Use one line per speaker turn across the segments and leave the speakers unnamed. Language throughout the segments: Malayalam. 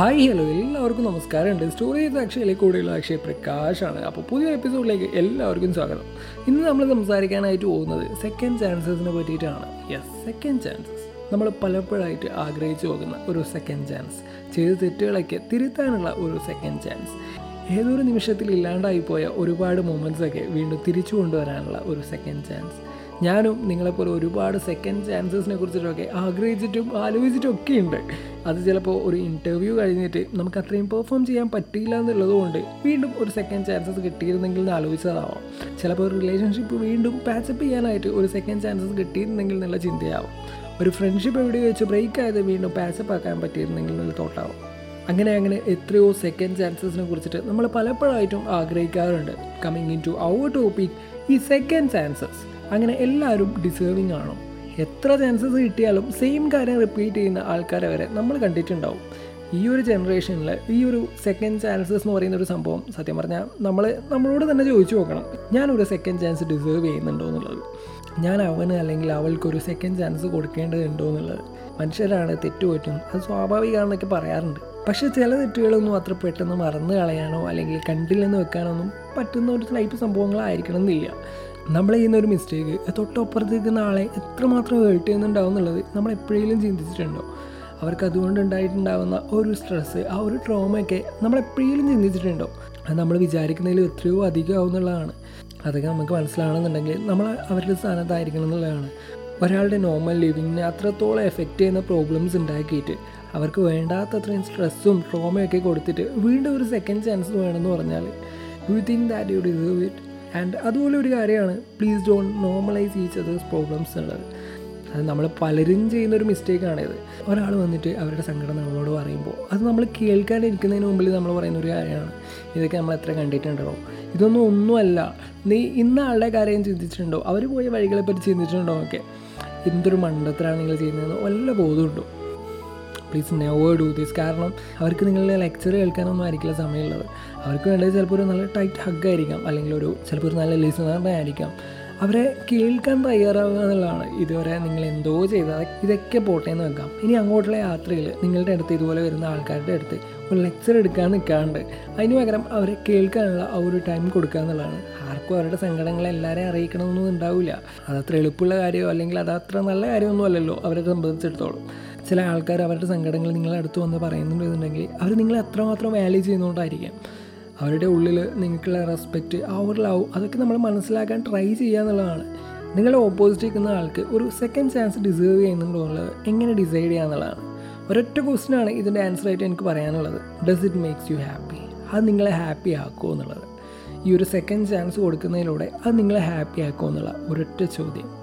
ഹായ് ഹലോ എല്ലാവർക്കും നമസ്കാരമുണ്ട്. സ്റ്റോറി ചെയ്ത അക്ഷയയിലേക്ക് കൂടെയുള്ള അക്ഷയ പ്രകാശാണ്. അപ്പോൾ പുതിയ എപ്പിസോഡിലേക്ക് എല്ലാവർക്കും സ്വാഗതം. ഇന്ന് നമ്മൾ സംസാരിക്കാനായിട്ട് പോകുന്നത് സെക്കൻഡ് ചാൻസസിനെ പറ്റിയിട്ടാണ്. യെസ് സെക്കൻഡ് ചാൻസസ് നമ്മൾ പലപ്പോഴായിട്ട് ആഗ്രഹിച്ചു പോകുന്ന ഒരു സെക്കൻഡ് ചാൻസ് ചെയ്ത തെറ്റുകളൊക്കെ തിരുത്താനുള്ള ഒരു സെക്കൻഡ് ചാൻസ് ഏതൊരു നിമിഷത്തിൽ ഇല്ലാണ്ടായി പോയ ഒരുപാട് മൊമെന്റ്സൊക്കെ വീണ്ടും തിരിച്ചു കൊണ്ടുവരാനുള്ള ഒരു സെക്കൻഡ് ചാൻസ് ഞാനും നിങ്ങളെപ്പോലെ ഒരുപാട് സെക്കൻഡ് ചാൻസസിനെ കുറിച്ചിട്ടൊക്കെ ആഗ്രഹിച്ചിട്ടും ആലോചിച്ചിട്ടും ഒക്കെ ഉണ്ട് അത് ചിലപ്പോൾ ഒരു ഇന്റർവ്യൂ കഴിഞ്ഞിട്ട് നമുക്ക് അത്രയും പെർഫോം ചെയ്യാൻ പറ്റിയില്ല എന്നുള്ളത് കൊണ്ട് വീണ്ടും ഒരു സെക്കൻഡ് ചാൻസസ് കിട്ടിയിരുന്നെങ്കിൽ എന്ന് ആലോചിച്ചതാവാം. ചിലപ്പോൾ ഒരു റിലേഷൻഷിപ്പ് വീണ്ടും പാച്ചപ്പ് ചെയ്യാനായിട്ട് ഒരു സെക്കൻഡ് ചാൻസസ് കിട്ടിയിരുന്നെങ്കിൽ എന്നുള്ള ചിന്തയാവും. ഒരു ഫ്രണ്ട്ഷിപ്പ് എവിടെ വെച്ച് ബ്രേക്ക് ആയത് വീണ്ടും പാച്ചപ്പ് ആക്കാൻ പറ്റിയിരുന്നെങ്കിൽ എന്നുള്ള തോട്ടാവും. അങ്ങനെ അങ്ങനെ എത്രയോ സെക്കൻഡ് ചാൻസസിനെ കുറിച്ചിട്ട് നമ്മൾ പലപ്പോഴായിട്ടും ആഗ്രഹിക്കാറുണ്ട്. Coming in to our topic ഈ സെക്കൻഡ് ചാൻസസ് അങ്ങനെ എല്ലാവരും ഡിസേർവിങ് ആണോ? എത്ര ചാൻസസ് കിട്ടിയാലും സെയിം കാര്യം റിപ്പീറ്റ് ചെയ്യുന്ന ആൾക്കാരെ വരെ നമ്മൾ കണ്ടിട്ടുണ്ടാവും. ഈ ഒരു ജനറേഷനിൽ ഈ ഒരു സെക്കൻഡ് ചാൻസസ് എന്ന് പറയുന്ന ഒരു സംഭവം സത്യം പറഞ്ഞാൽ നമ്മൾ നമ്മളോട് തന്നെ ചോദിച്ചു നോക്കണം. ഞാനൊരു സെക്കൻഡ് ചാൻസ് ഡിസേർവ് ചെയ്യുന്നുണ്ടോ എന്നുള്ളത്? ഞാൻ അവന് അല്ലെങ്കിൽ അവൾക്കൊരു സെക്കൻഡ് ചാൻസ് കൊടുക്കേണ്ടതുണ്ടോ എന്നുള്ളത്? മനുഷ്യരാണ് തെറ്റുപറ്റും അത് സ്വാഭാവികമാണെന്നൊക്കെ പറയാറുണ്ട്. പക്ഷെ ചില തെറ്റുകളൊന്നും അത്ര പെട്ടെന്ന് മറന്നു കളയാനോ അല്ലെങ്കിൽ കണ്ടില്ലെന്ന് വെക്കാനൊന്നും പറ്റുന്ന ഒരു ടൈപ്പ് സംഭവങ്ങളായിരിക്കണം എന്നില്ല. നമ്മൾ ചെയ്യുന്ന ഒരു മിസ്റ്റേക്ക് തൊട്ടപ്പുറത്ത് നിൽക്കുന്ന ആളെ എത്രമാത്രം ഹേർട്ട് ചെയ്യുന്നുണ്ടാവും എന്നുള്ളത് നമ്മൾ എപ്പോഴെങ്കിലും ചിന്തിച്ചിട്ടുണ്ടോ? അവർക്ക് അതുകൊണ്ട് ഉണ്ടായിട്ടുണ്ടാകുന്ന ഒരു സ്ട്രെസ്സ് ആ ഒരു ട്രോമയൊക്കെ നമ്മൾ എപ്പോഴെങ്കിലും ചിന്തിച്ചിട്ടുണ്ടോ? അത് നമ്മൾ വിചാരിക്കുന്നതിൽ എത്രയോ അധികം എന്നുള്ളതാണ്. അതൊക്കെ നമുക്ക് മനസ്സിലാണെന്നുണ്ടെങ്കിൽ നമ്മൾ അവരുടെ സ്ഥാനത്തായിരിക്കണം എന്നുള്ളതാണ്. ഒരാളുടെ നോർമൽ ലിവിങ്ങിനെ അത്രത്തോളം എഫക്റ്റ് ചെയ്യുന്ന പ്രോബ്ലംസ് ഉണ്ടാക്കിയിട്ട് അവർക്ക് വേണ്ടാത്തത്രയും സ്ട്രെസ്സും ട്രോമയൊക്കെ കൊടുത്തിട്ട് വീണ്ടും ഒരു സെക്കൻഡ് ചാൻസ് വേണമെന്ന് പറഞ്ഞാൽ you think that you deserve it and അതുപോലെ ഒരു കാര്യമാണ് please don normalise each other's problems ഉള്ളത് അത് നമ്മൾ പലരും ചെയ്യുന്ന ഒരു മിസ്റ്റേക്കാണിത് ഒരാൾ വന്നിട്ട് അവരുടെ സങ്കടം നമ്മളോട് പറയുമ്പോൾ അത് നമ്മൾ കേൾക്കാനിരിക്കുന്നതിന് മുമ്പിൽ നമ്മൾ പറയുന്ന ഒരു കാര്യമാണ്. ഇതൊക്കെ നമ്മൾ എത്ര കണ്ടിട്ടുണ്ടോ ഇതൊന്നും ഒന്നുമല്ല. നീ ഇന്ന ആളുടെ കാര്യം ചിന്തിച്ചിട്ടുണ്ടോ? അവർ പോയ വഴികളെപ്പറ്റി ചിന്തിച്ചിട്ടുണ്ടോ ഒക്കെ എന്തൊരു മണ്ടത്തിലാണ് നിങ്ങൾ ചെയ്യുന്നതെന്ന് വല്ല ബോധമുണ്ടോ പ്ലീസ് നെവർ ഡു ദിസ്. കാരണം അവർക്ക് നിങ്ങളുടെ ലെക്ചർ കേൾക്കാനൊന്നും ആയിരിക്കില്ല സമയമുള്ളത്. അവർക്ക് വേണ്ടത് ചിലപ്പോൾ ഒരു നല്ല ടൈറ്റ് ഹഗ് ആയിരിക്കാം അല്ലെങ്കിൽ ഒരു ചിലപ്പോൾ ഒരു നല്ല ലിസണറിനെ ആയിരിക്കാം. അവരെ കേൾക്കാൻ തയ്യാറാവുക എന്നുള്ളതാണ്. ഇതുവരെ നിങ്ങൾ എന്തോ ചെയ്താൽ ഇതൊക്കെ പോട്ടെ എന്ന് വെക്കാം. ഇനി അങ്ങോട്ടുള്ള യാത്രയിൽ നിങ്ങളുടെ അടുത്ത് ഇതുപോലെ വരുന്ന ആൾക്കാരുടെ അടുത്ത് ഒരു ലെക്ചർ എടുക്കാൻ നിൽക്കാണ്ട് അതിന് പകരം അവരെ കേൾക്കാനുള്ള ആ ഒരു ടൈം കൊടുക്കുക എന്നുള്ളതാണ്. ആർക്കും അവരുടെ സങ്കടങ്ങൾ എല്ലാവരെയും അറിയിക്കണമെന്നൊന്നും ഉണ്ടാവില്ല. അതത്ര എളുപ്പമുള്ള കാര്യമോ അല്ലെങ്കിൽ അത് അത്ര നല്ല കാര്യമൊന്നും അല്ലല്ലോ അവരെ സംബന്ധിച്ചിടത്തോളം. ചില ആൾക്കാർ അവരുടെ സങ്കടങ്ങൾ നിങ്ങളുടെ അടുത്ത് വന്ന് പറയുന്നുണ്ടെന്നുണ്ടെങ്കിൽ അവർ നിങ്ങളെ എത്രമാത്രം വാല്യൂ ചെയ്യുന്നതുകൊണ്ടായിരിക്കാം അവരുടെ ഉള്ളിൽ നിങ്ങൾക്കുള്ള റെസ്പെക്റ്റ് ആ ഒരു ലവ് അതൊക്കെ നമ്മൾ മനസ്സിലാക്കാൻ ട്രൈ ചെയ്യുക എന്നുള്ളതാണ്. നിങ്ങളുടെ ഓപ്പോസിറ്റ് നിൽക്കുന്ന ആൾക്ക് ഒരു സെക്കൻഡ് ചാൻസ് ഡിസേർവ് ചെയ്യുന്നുണ്ടോ എന്നുള്ളത് എങ്ങനെ ഡിസൈഡ് ചെയ്യുക എന്നുള്ളതാണ്. ഒരൊറ്റ ക്വസ്റ്റിനാണ് ഇതിന്റെ ആൻസർ ആയിട്ട് എനിക്ക് പറയാനുള്ളത്. Does it makes you happy അത് നിങ്ങളെ ഹാപ്പി ആക്കുമോ എന്നുള്ളത്. ഈ ഒരു സെക്കൻഡ് ചാൻസ് കൊടുക്കുന്നതിലൂടെ അത് നിങ്ങളെ ഹാപ്പി ആക്കുമോ എന്നുള്ള ഒരൊറ്റ ചോദ്യം.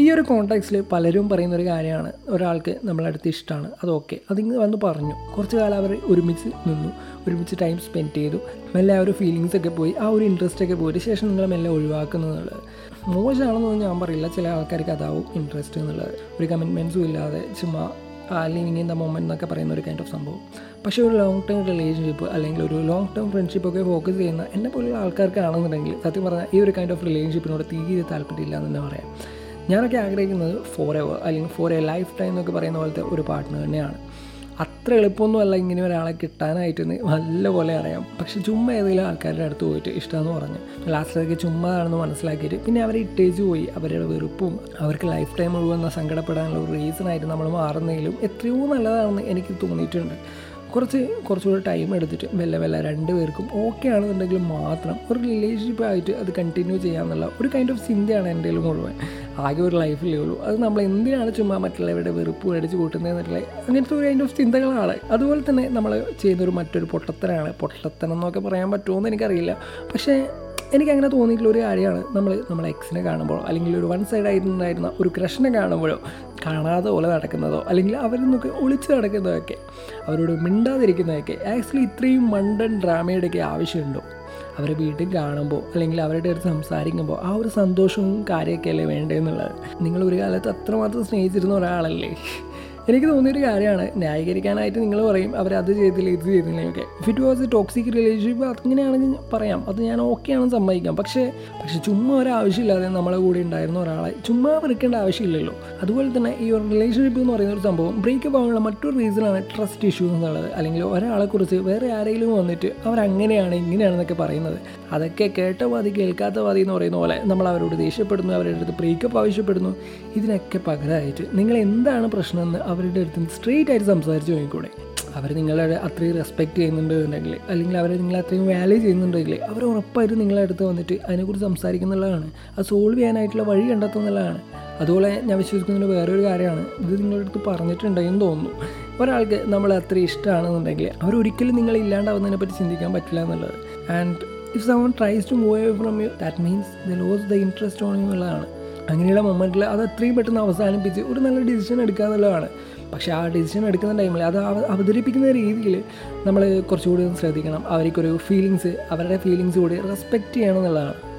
ഈ ഒരു കോണ്ടാക്സിൽ പലരും പറയുന്ന ഒരു കാര്യമാണ് ഒരാൾക്ക് നമ്മളടുത്ത് ഇഷ്ടമാണ് അത് ഓക്കെ അതിങ്ങ് വന്ന് പറഞ്ഞു. കുറച്ച് കാലം അവർ ഒരുമിച്ച് നിന്നു. ഒരുമിച്ച് ടൈം സ്പെൻഡ് ചെയ്തു. മെല്ലെ ആ ഒരു ഫീലിങ്സ് ഒക്കെ പോയി. ആ ഒരു ഇൻട്രസ്റ്റ് ഒക്കെ പോയിട്ട് ശേഷം നിങ്ങൾ മെല്ലെ ഒഴിവാക്കുന്നുള്ളത്. മോശമാണെന്നൊന്നും ഞാൻ പറയില്ല. ചില ആൾക്കാർക്ക് അതാവും ഇൻട്രസ്റ്റ് എന്നുള്ളത്. ഒരു കമ്മിറ്റ്മെന്റ്സും ഇല്ലാതെ ചുമ്മാ ലിവിങ് ഇൻ ദ മൊമെന്റ് എന്നൊക്കെ പറയുന്ന ഒരു കൈൻഡ് ഓഫ് സംഭവം. പക്ഷേ ഒരു ലോങ് ടേം റിലേഷൻഷിപ്പ് അല്ലെങ്കിൽ ഒരു ലോങ് ടേം ഫ്രണ്ട്ഷിപ്പ് ഒക്കെ ഫോക്കസ് ചെയ്യുന്ന എന്നെ പോലുള്ള ആൾക്കാർക്കാണെന്നുണ്ടെങ്കിൽ സത്യം പറഞ്ഞാൽ ഈ ഒരു കൈൻഡ് ഓഫ് റിലേഷൻഷിപ്പിനോട് തീരെ താല്പര്യമില്ല എന്ന് തന്നെ പറയാം. ഞാനൊക്കെ ആഗ്രഹിക്കുന്നത് ഫോർ എവർ അല്ലെങ്കിൽ ഫോർ എ ലൈഫ് ടൈം എന്നൊക്കെ പറയുന്ന പോലത്തെ ഒരു പാർട്ട്ണർ തന്നെയാണ്. അത്ര എളുപ്പമൊന്നുമല്ല ഇങ്ങനെ ഒരാളെ കിട്ടാനായിട്ട് നല്ലപോലെ അറിയാം. പക്ഷെ ചുമ്മാ ഏതെങ്കിലും ആൾക്കാരുടെ അടുത്ത് പോയിട്ട് ഇഷ്ടമെന്ന് പറഞ്ഞ്. ലാസ്റ്റിലൊക്കെ ചുമ്മാ ആണെന്ന് മനസ്സിലാക്കിയിട്ട് പിന്നെ അവരെ ഇട്ടേജ് പോയി. അവരുടെ വെറുപ്പും അവർക്ക് ലൈഫ് ടൈം മുഴുവൻ സങ്കടപ്പെടാനുള്ള ഒരു റീസണായിട്ട് നമ്മൾ മാറുന്നതിലും എത്രയോ നല്ലതാണെന്ന് എനിക്ക് തോന്നിയിട്ടുണ്ട്. കുറച്ച് കുറച്ചുകൂടെ ടൈം എടുത്തിട്ട് മെല്ലെ മെല്ലെ രണ്ട് പേർക്കും ഓക്കെ ആണെന്നുണ്ടെങ്കിൽ മാത്രം ഒരു റിലേഷൻഷിപ്പ് ആയിട്ട് അത് കണ്ടിന്യൂ ചെയ്യാമെന്നുള്ള ഒരു കൈൻഡ് ഓഫ് ചിന്തയാണ് എന്റെ മുഴുവൻ. ആകെ ഒരു ലൈഫിലേ ഉള്ളൂ. അത് നമ്മൾ എന്തിനാണ് ചുമ്മാ മറ്റുള്ളവരുടെ വെറുപ്പ് മേടിച്ച് കൂട്ടുന്നതെന്നുള്ള അങ്ങനത്തെ ഒരു കൈൻഡ് ഓഫ് ചിന്തകളാണ്. അതുപോലെ തന്നെ നമ്മൾ ചെയ്യുന്നൊരു മറ്റൊരു പൊട്ടത്തനാണ് പൊട്ടത്തനം എന്നൊക്കെ പറയാൻ പറ്റുമോ എന്ന് എനിക്കറിയില്ല. പക്ഷേ എനിക്കങ്ങനെ തോന്നിയിട്ടുള്ള ഒരു കാര്യമാണ്. നമ്മൾ നമ്മളെ എക്സിനെ കാണുമ്പോഴോ അല്ലെങ്കിൽ ഒരു വൺ സൈഡ് ആയിരുന്നുണ്ടായിരുന്ന ഒരു ക്രഷനെ കാണുമ്പോഴോ കാണാതെ പോലെ നടക്കുന്നതോ അല്ലെങ്കിൽ അവരിൽ നിന്നൊക്കെ ഒളിച്ച് നടക്കുന്നതൊക്കെ അവരോട് മിണ്ടാതിരിക്കുന്നതൊക്കെ ആക്ച്വലി ഇത്രയും മണ്ടൻ ഡ്രാമയുടെയൊക്കെ ആവശ്യമുണ്ടോ? അവരെ വീട്ടിൽ കാണുമ്പോൾ അല്ലെങ്കിൽ അവരുടെ അടുത്ത് സംസാരിക്കുമ്പോൾ ആ ഒരു സന്തോഷവും കാര്യമൊക്കെ അല്ലേ വേണ്ടതെന്നുള്ളത് നിങ്ങൾ ഒരു കാലത്ത് അത്രമാത്രം സ്നേഹിച്ചിരുന്ന ഒരാളല്ലേ? എനിക്ക് തോന്നിയൊരു കാര്യമാണ്. ന്യായീകരിക്കാനായിട്ട് നിങ്ങൾ പറയും അവർ അത് ചെയ്തില്ല ഇത് ചെയ്തില്ല ഒക്കെ if it was a toxic relationship അങ്ങനെയാണെങ്കിൽ പറയാം. അത് ഞാൻ ഓക്കെ ആണെന്ന് സമ്മതിക്കാം. പക്ഷേ പക്ഷേ ചുമ്മാ ഒരു ആവശ്യമില്ലാതെ നമ്മളെ കൂടെ ഉണ്ടായിരുന്ന ഒരാളെ ചുമ്മാ വെറുക്കേണ്ട ആവശ്യമില്ലല്ലോ. അതുപോലെ തന്നെ ഈ ഒരു റിലേഷൻഷിപ്പ് എന്ന് പറയുന്ന ഒരു സംഭവം ബ്രേക്കപ്പ് ആവാനുള്ള മറ്റൊരു റീസണാണ് ട്രസ്റ്റ് ഇഷ്യൂ എന്നുള്ളത്. അല്ലെങ്കിൽ ഒരാളെക്കുറിച്ച് വേറെ ആരെങ്കിലും വന്നിട്ട് അവരങ്ങനെയാണ് ഇങ്ങനെയാണെന്നൊക്കെ പറയുന്നത്. അതൊക്കെ കേട്ട വാതി കേൾക്കാത്ത വാതി എന്ന് പറയുന്ന പോലെ നമ്മൾ അവരോട് ദേഷ്യപ്പെടുന്നു അവരുടെ അടുത്ത് ബ്രേക്കപ്പ് ആവശ്യപ്പെടുന്നു. ഇതിനൊക്കെ പകരമായിട്ട് നിങ്ങൾ എന്താണ് പ്രശ്നമെന്ന് അവരുടെ അടുത്ത് സ്ട്രെയിറ്റ് ആയിട്ട് സംസാരിച്ച് നോക്കിക്കൂടെ? അവർ നിങ്ങളെ അത്രയും റെസ്പെക്ട് ചെയ്യുന്നുണ്ടെങ്കിൽ അല്ലെങ്കിൽ അവർ നിങ്ങളെ അത്രയും വാല്യൂ ചെയ്യുന്നുണ്ടെങ്കിൽ അവർ ഉറപ്പായിട്ടും നിങ്ങളുടെ അടുത്ത് വന്നിട്ട് അതിനെക്കുറിച്ച് സംസാരിക്കുന്നുള്ളതാണ്. അത് സോൾവ് ചെയ്യാനായിട്ടുള്ള വഴി കണ്ടെത്തുന്നതാണ് അതുപോലെ ഞാൻ വിശ്വസിക്കുന്ന വേറൊരു കാര്യമാണ്. ഇത് നിങ്ങളുടെ അടുത്ത് പറഞ്ഞിട്ടുണ്ടെന്ന് തോന്നുന്നു. ഒരാൾക്ക് നമ്മളെ അത്ര ഇഷ്ടമാണെന്നുണ്ടെങ്കിൽ അവരൊരിക്കലും നിങ്ങൾ ഇല്ലാണ്ടാവുന്നതിനെ പറ്റി ചിന്തിക്കാൻ പറ്റില്ല എന്നുള്ളത്. And if someone tries to move away from you that means they lose the interest on you എന്നുള്ളതാണ്. അങ്ങനെയുള്ള മൊമെന്റിൽ അത് അത്രയും പെട്ടെന്ന് അവസാനിപ്പിച്ച് ഒരു നല്ല ഡിസിഷൻ എടുക്കുക എന്നുള്ളതാണ് പക്ഷേ ആ ഡിസിഷൻ എടുക്കുന്ന ടൈമിൽ അത് അവ- അവതരിപ്പിക്കുന്ന രീതിയിൽ നമ്മൾ കുറച്ചുകൂടി ശ്രദ്ധിക്കണം. അവർക്കൊരു ഫീലിങ്സ് അവരുടെ ഫീലിങ്സ് കൂടി റെസ്പെക്റ്റ് ചെയ്യണം എന്നുള്ളതാണ്.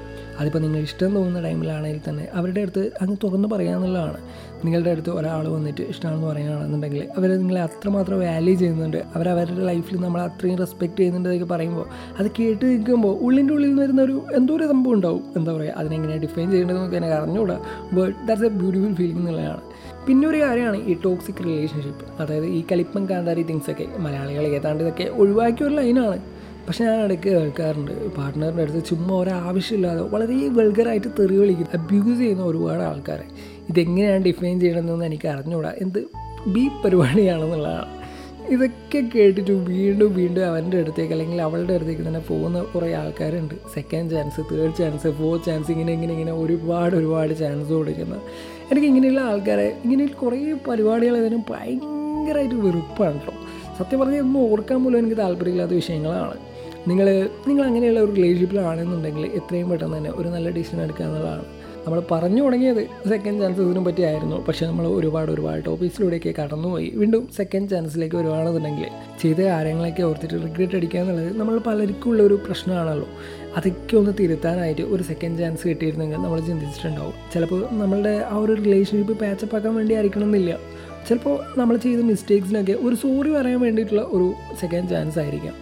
അതിപ്പോൾ നിങ്ങൾ ഇഷ്ടം തോന്നുന്ന ടൈമിലാണെങ്കിൽ തന്നെ അവരുടെ അടുത്ത് അങ്ങ് തുറന്ന് പറയാമെന്നുള്ളതാണ് നിങ്ങളുടെ അടുത്ത് ഒരാൾ വന്നിട്ട് ഇഷ്ടമാണെന്ന് പറയുകയാണെന്നുണ്ടെങ്കിൽ അവർ നിങ്ങളെ അത്രമാത്രം വാല്യൂ ചെയ്യുന്നുണ്ട്. അവർ അവരുടെ ലൈഫിൽ നമ്മൾ അത്രയും റെസ്പെക്റ്റ് ചെയ്യുന്നുണ്ട് പറയുമ്പോൾ അത് കേട്ട് നിൽക്കുമ്പോൾ ഉള്ളിന്റെ ഉള്ളിൽ നിന്ന് വരുന്ന ഒരു എന്തോ ഒരു സംഭവം ഉണ്ടാവും. എന്താ പറയുക അതിനെങ്ങനെ ഡിഫൈൻ ചെയ്യേണ്ടതെന്നൊക്കെ എനിക്ക് അറിഞ്ഞുകൂടാ. But that's a beautiful feeling എന്നുള്ളതാണ്. പിന്നെ ഒരു കാര്യമാണ് ഈ ടോക്സിക് റിലേഷൻഷിപ്പ് അതായത് ഈ കളിപ്പം കാന്താരി തിങ്സൊക്കെ മലയാളികൾ ഏതാണ്ട് ഇതൊക്കെ ഒഴിവാക്കിയ ഒരു ലൈനാണ് പക്ഷെ ഞാൻ ഇടയ്ക്ക് കേൾക്കാറുണ്ട് പാർട്ട്ണറിന്റെ അടുത്ത് ചുമ്മാ ഒരാവശ്യമില്ലാതെ വളരെ വെൾഗറായിട്ട് തെറി വിളിക്കും അബ്യൂസ് ചെയ്യുന്ന ഒരുപാട് ആൾക്കാരെ. ഇതെങ്ങനെയാണ് ഡിഫൈൻ ചെയ്യണമെന്നൊന്നും എനിക്ക് അറിഞ്ഞുകൂടാ എന്ത് ബി പരിപാടിയാണെന്നുള്ളതാണ്. ഇതൊക്കെ കേട്ടിട്ട് വീണ്ടും വീണ്ടും അവന്റെ അടുത്തേക്ക് അല്ലെങ്കിൽ അവളുടെ അടുത്തേക്ക് തന്നെ പോകുന്ന കുറേ ആൾക്കാരുണ്ട്. Second chance third chance fourth chance ഇങ്ങനെ ഇങ്ങനെ ഇങ്ങനെ ഒരുപാട് ഒരുപാട് ചാൻസ് കൊടുക്കുന്ന. എനിക്ക് ഇങ്ങനെയുള്ള ആൾക്കാരെ ഇങ്ങനെ കുറേ പരിപാടികൾ ഇതിന് ഭയങ്കരമായിട്ട് വെറുപ്പാണ് കേട്ടോ. സത്യം പറഞ്ഞാൽ ഒന്നും ഓർക്കാൻ പോലും എനിക്ക് താല്പര്യമില്ലാത്ത വിഷയങ്ങളാണ്. നിങ്ങൾ നിങ്ങൾ അങ്ങനെയുള്ള ഒരു റിലേഷൻഷിപ്പിലാണെന്നുണ്ടെങ്കിൽ എത്രയും പെട്ടെന്ന് തന്നെ ഒരു നല്ല ഡിസിഷൻ എടുക്കുക എന്നുള്ളതാണ്. നമ്മൾ പറഞ്ഞു തുടങ്ങിയത് സെക്കൻഡ് ചാൻസ് ഇതിനെ പറ്റിയായിരുന്നു പക്ഷേ നമ്മൾ ഒരുപാട് ഒരുപാട് ടോപ്പിക്സിലൂടെയൊക്കെ കടന്നുപോയി. വീണ്ടും സെക്കൻഡ് ചാൻസിലേക്ക് വരുവാണെന്നുണ്ടെങ്കിൽ ചെയ്ത കാര്യങ്ങളൊക്കെ ഓർത്തിട്ട് റിഗ്രറ്റ് അടിക്കുക എന്നുള്ളത് നമ്മൾ പലർക്കും ഉള്ള ഒരു പ്രശ്നമാണല്ലോ. അതൊക്കെ ഒന്ന് തിരുത്താനായിട്ട് ഒരു സെക്കൻഡ് ചാൻസ് കിട്ടിയിരുന്നെങ്കിൽ നമ്മൾ ചിന്തിച്ചിട്ടുണ്ടാവും. ചിലപ്പോൾ നമ്മളുടെ ആ ഒരു റിലേഷൻഷിപ്പ് പാച്ചപ്പ് ആക്കാൻ വേണ്ടി ആയിരിക്കണം എന്നില്ല ചിലപ്പോൾ നമ്മൾ ചെയ്ത മിസ്റ്റേക്സിനൊക്കെ ഒരു സോറി പറയാൻ വേണ്ടിയിട്ടുള്ള ഒരു സെക്കൻഡ് ചാൻസ് ആയിരിക്കാം.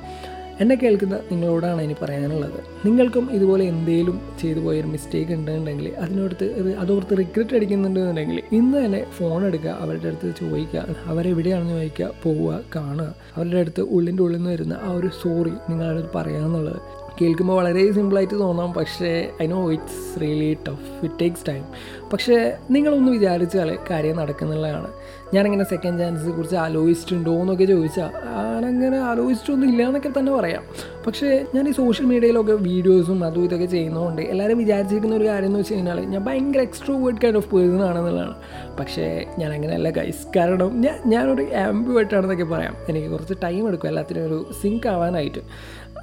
എന്നെ കേൾക്കുന്ന നിങ്ങളോടാണ് ഇനി പറയാനുള്ളത്. നിങ്ങൾക്കും ഇതുപോലെ എന്തെങ്കിലും ചെയ്തു പോയൊരു മിസ്റ്റേക്ക് ഉണ്ടെന്നുണ്ടെങ്കിൽ അതിനോടത്ത് അതോർത്ത് റിഗ്രറ്റ് അടിക്കുന്നുണ്ടെന്നുണ്ടെങ്കിൽ ഇന്ന് തന്നെ ഫോൺ എടുക്കുക അവരുടെ അടുത്ത് ചോദിക്കുക അവരെവിടെയാണെന്ന് ചോദിക്കുക പോവുക കാണുക. അവരുടെ അടുത്ത് ഉള്ളിന്റെ ഉള്ളിൽ നിന്ന് വരുന്ന ആ ഒരു സോറി നിങ്ങളുടെ പറയാമെന്നുള്ളത് കേൾക്കുമ്പോൾ വളരെ സിമ്പിളായിട്ട് തോന്നാം. പക്ഷേ I know it's really tough it takes time പക്ഷേ നിങ്ങളൊന്ന് വിചാരിച്ചാൽ കാര്യം നടക്കുന്നുള്ളതാണ്. ഞാനിങ്ങനെ സെക്കൻഡ് ചാൻസിനെ കുറിച്ച് ആലോചിച്ചിട്ടുണ്ടോ എന്നൊക്കെ ചോദിച്ചാൽ ഞാനങ്ങനെ ആലോചിച്ചിട്ടൊന്നും ഇല്ല എന്നൊക്കെ തന്നെ പറയാം. പക്ഷേ ഞാൻ ഈ സോഷ്യൽ മീഡിയയിലൊക്കെ വീഡിയോസും അതും ഇതൊക്കെ ചെയ്യുന്നതുകൊണ്ട് എല്ലാവരും വിചാരിച്ചിരിക്കുന്ന ഒരു കാര്യം എന്ന് വെച്ച് കഴിഞ്ഞാൽ ഞാൻ ഭയങ്കര extrovert kind of person ആണെന്നുള്ളതാണ്. പക്ഷേ ഞാൻ അങ്ങനെയല്ല ഗൈസ് കാരണം ഞാൻ ഞാനൊരു ആംബിവേർട്ടാണെന്നൊക്കെ പറയാം. എനിക്ക് കുറച്ച് ടൈം എടുക്കും. എല്ലാത്തിനും ഒരു സിങ്ക് ആവാനായിട്ട്.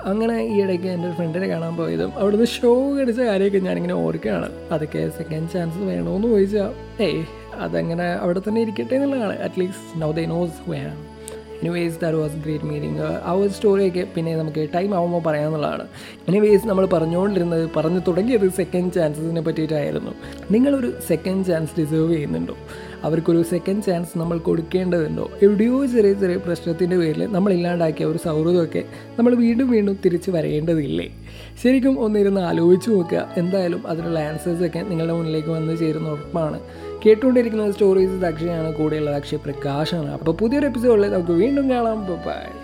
അങ്ങനെ ഈ ഇടയ്ക്ക് എന്റെ ഒരു ഫ്രണ്ടിനെ കാണാൻ പോയതും അവിടുന്ന് ഷോ കടിച്ച കാര്യമൊക്കെ ഞാനിങ്ങനെ ഓർക്കുകയാണ്. അതൊക്കെ സെക്കൻഡ് ചാൻസ് വേണമെന്ന് ചോദിച്ചാൽ ഏയ് അതങ്ങനെ അവിടെ തന്നെ ഇരിക്കട്ടെ എന്നുള്ളതാണ്. At least now they know വേണം anyways that was great meeting ആ ഒരു സ്റ്റോറിയൊക്കെ പിന്നെ നമുക്ക് ടൈം ആകുമ്പോൾ പറയാമെന്നുള്ളതാണ് എനിവേസ് നമ്മൾ പറഞ്ഞുകൊണ്ടിരുന്നത് പറഞ്ഞു തുടങ്ങിയത് സെക്കൻഡ് ചാൻസസിനെ പറ്റിയിട്ടായിരുന്നു. നിങ്ങളൊരു സെക്കൻഡ് ചാൻസ് ഡിസേർവ് ചെയ്യുന്നുണ്ടോ? അവർക്കൊരു സെക്കൻഡ് ചാൻസ് നമ്മൾ കൊടുക്കേണ്ടതുണ്ടോ? എവിടെയോ ചെറിയ ചെറിയ പ്രശ്നത്തിന്റെ പേരിൽ നമ്മളില്ലാണ്ടാക്കിയ ഒരു സൗഹൃദമൊക്കെ നമ്മൾ വീണ്ടും വീണ്ടും തിരിച്ച് വരേണ്ടതില്ലേ? ശരിക്കും ഒന്നിരുന്ന് ആലോചിച്ച് നോക്കുക. എന്തായാലും അതിനുള്ള ആൻസേഴ്സൊക്കെ നിങ്ങളുടെ മുന്നിലേക്ക് വന്ന് ചേരുന്ന ഉറപ്പാണ്. കേട്ടുകൊണ്ടിരിക്കുന്ന സ്റ്റോറീസ് അക്ഷയാണ് കൂടെയുള്ളത് അക്ഷയ പ്രകാശാണ്. അപ്പോൾ പുതിയൊരു എപ്പിസോഡിൽ നമുക്ക് വീണ്ടും കാണാം. ബൈ